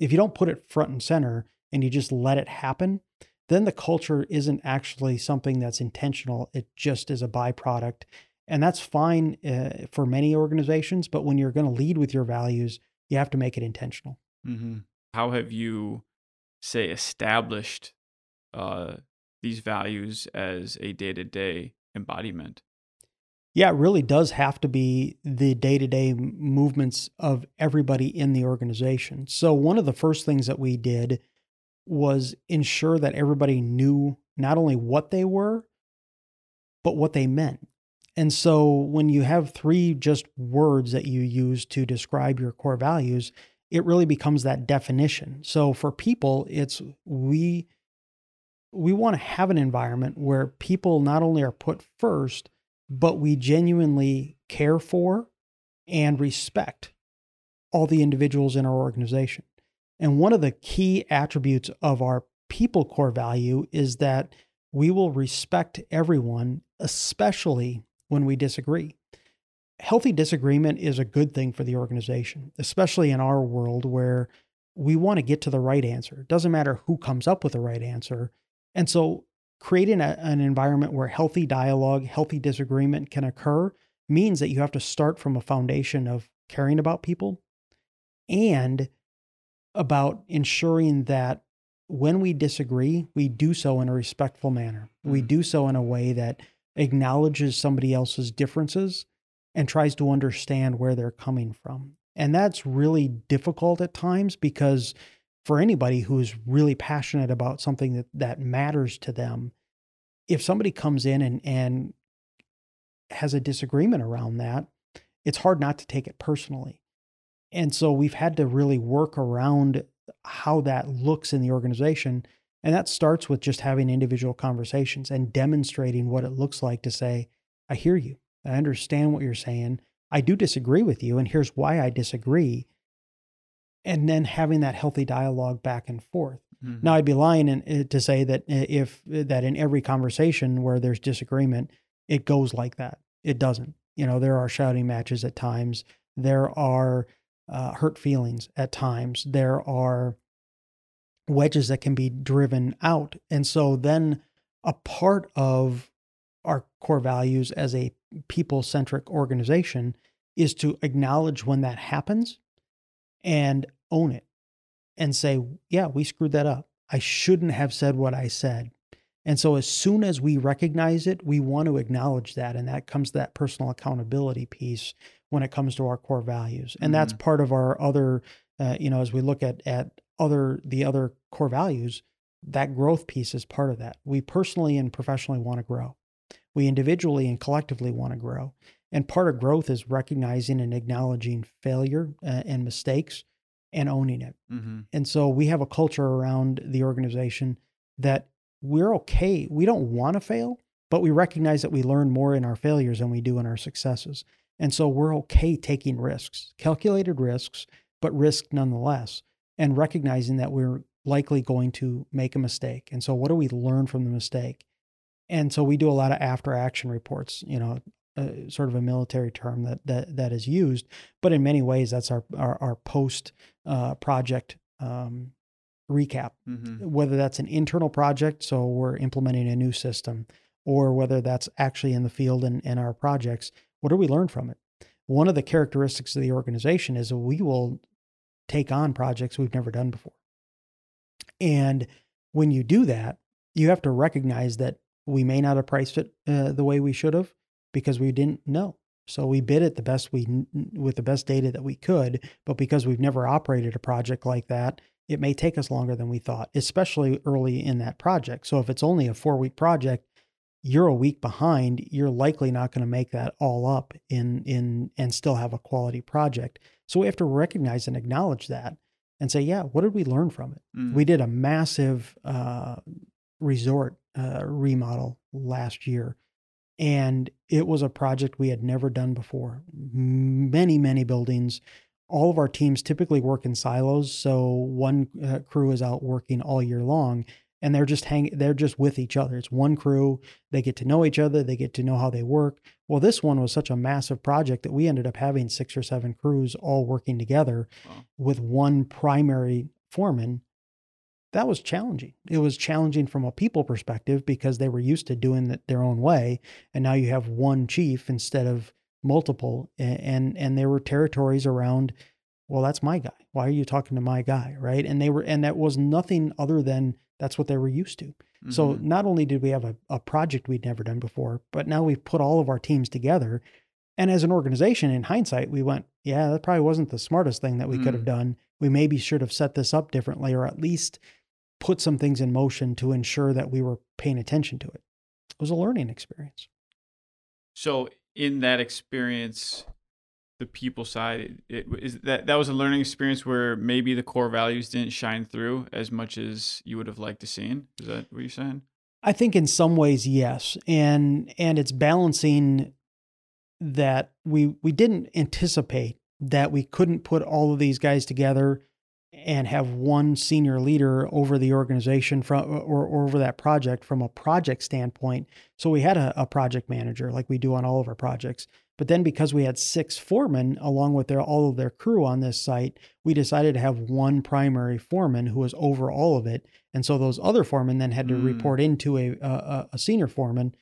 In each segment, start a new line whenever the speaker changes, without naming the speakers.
If you don't put it front and center and you just let it happen, then the culture isn't actually something that's intentional. It just is a byproduct. And that's fine uh, for many organizations. But when you're going to lead with your values, you have to make it intentional.
Mm-hmm. How have you, say, established uh, these values as a day to day embodiment?
Yeah, it really does have to be the day to day movements of everybody in the organization. So, one of the first things that we did was ensure that everybody knew not only what they were, but what they meant. And so, when you have three just words that you use to describe your core values, it really becomes that definition. So, for people, it's we we want to have an environment where people not only are put first, but we genuinely care for and respect all the individuals in our organization. And one of the key attributes of our people core value is that we will respect everyone, especially when we disagree. Healthy disagreement is a good thing for the organization, especially in our world where we want to get to the right answer. It doesn't matter who comes up with the right answer. And so creating a, an environment where healthy dialogue, healthy disagreement can occur means that you have to start from a foundation of caring about people and about ensuring that when we disagree, we do so in a respectful manner. Mm-hmm. We do so in a way that acknowledges somebody else's differences and tries to understand where they're coming from. And that's really difficult at times because for anybody who's really passionate about something that, that matters to them, if somebody comes in and, and has a disagreement around that, it's hard not to take it personally. And so we've had to really work around how that looks in the organization. And that starts with just having individual conversations and demonstrating what it looks like to say, I hear you. I understand what you're saying. I do disagree with you. And here's why I disagree and then having that healthy dialogue back and forth. Mm-hmm. Now, I'd be lying in, uh, to say that uh, if uh, that in every conversation where there's disagreement, it goes like that. It doesn't. You know, there are shouting matches at times. There are uh, hurt feelings at times. There are wedges that can be driven out. And so then a part of our core values as a people centric organization is to acknowledge when that happens and own it and say, yeah, we screwed that up. I shouldn't have said what I said. And so, as soon as we recognize it, we want to acknowledge that. And that comes to that personal accountability piece when it comes to our core values. And mm-hmm. that's part of our other, uh, you know, as we look at, at other, the other core values, that growth piece is part of that. We personally and professionally want to grow. We individually and collectively want to grow. And part of growth is recognizing and acknowledging failure uh, and mistakes and owning it. Mm-hmm. And so we have a culture around the organization that we're okay. We don't want to fail, but we recognize that we learn more in our failures than we do in our successes. And so we're okay taking risks, calculated risks, but risk nonetheless, and recognizing that we're likely going to make a mistake. And so what do we learn from the mistake? And so we do a lot of after action reports, you know, uh, sort of a military term that that that is used, but in many ways that's our our, our post uh, project um, recap. Mm-hmm. Whether that's an internal project, so we're implementing a new system, or whether that's actually in the field and in our projects, what do we learn from it? One of the characteristics of the organization is that we will take on projects we've never done before, and when you do that, you have to recognize that we may not have priced it uh, the way we should have because we didn't know. So we bid it the best we with the best data that we could, but because we've never operated a project like that, it may take us longer than we thought, especially early in that project. So if it's only a 4-week project, you're a week behind, you're likely not going to make that all up in in and still have a quality project. So we have to recognize and acknowledge that and say, yeah, what did we learn from it? Mm. We did a massive uh, resort uh, remodel last year and it was a project we had never done before. Many, many buildings. All of our teams typically work in silos, so one uh, crew is out working all year long, and they're just hang. They're just with each other. It's one crew. They get to know each other. They get to know how they work. Well, this one was such a massive project that we ended up having six or seven crews all working together wow. with one primary foreman, that was challenging. It was challenging from a people perspective because they were used to doing it their own way, and now you have one chief instead of multiple, and and, and there were territories around. Well, that's my guy. Why are you talking to my guy, right? And they were, and that was nothing other than that's what they were used to. Mm-hmm. So not only did we have a, a project we'd never done before, but now we've put all of our teams together. And as an organization, in hindsight, we went, yeah, that probably wasn't the smartest thing that we mm. could have mm. done. We maybe should have set this up differently, or at least put some things in motion to ensure that we were paying attention to it. It was a learning experience.
So, in that experience, the people side, it, it is that that was a learning experience where maybe the core values didn't shine through as much as you would have liked to seen. Is that what you're saying?
I think in some ways, yes, and and it's balancing that we we didn't anticipate that we couldn't put all of these guys together and have one senior leader over the organization from or, or, over that project from a project standpoint. So we had a, a, project manager like we do on all of our projects. But then because we had six foremen along with their all of their crew on this site, we decided to have one primary foreman who was over all of it. And so those other foremen then had to mm. report into a, a, a senior foreman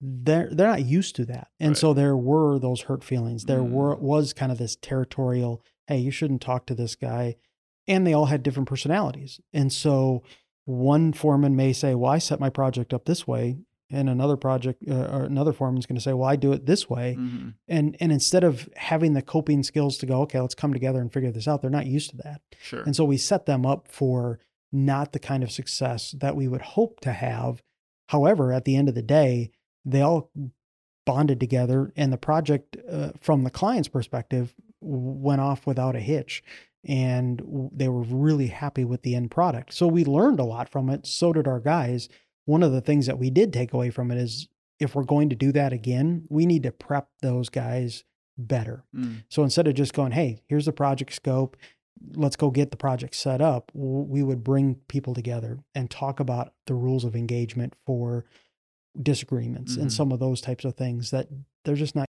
they're they're not used to that and right. so there were those hurt feelings there mm. were was kind of this territorial hey you shouldn't talk to this guy and they all had different personalities. And so one foreman may say, "Well, I set my project up this way," and another project uh, or another foreman is going to say, "Well, I do it this way." Mm-hmm. And and instead of having the coping skills to go, "Okay, let's come together and figure this out," they're not used to that.
Sure.
And so we set them up for not the kind of success that we would hope to have. However, at the end of the day, they all bonded together, and the project, uh, from the client's perspective, went off without a hitch and they were really happy with the end product. So we learned a lot from it. So did our guys. One of the things that we did take away from it is if we're going to do that again, we need to prep those guys better. Mm. So instead of just going, hey, here's the project scope, let's go get the project set up, we would bring people together and talk about the rules of engagement for disagreements mm-hmm. and some of those types of things that they're just not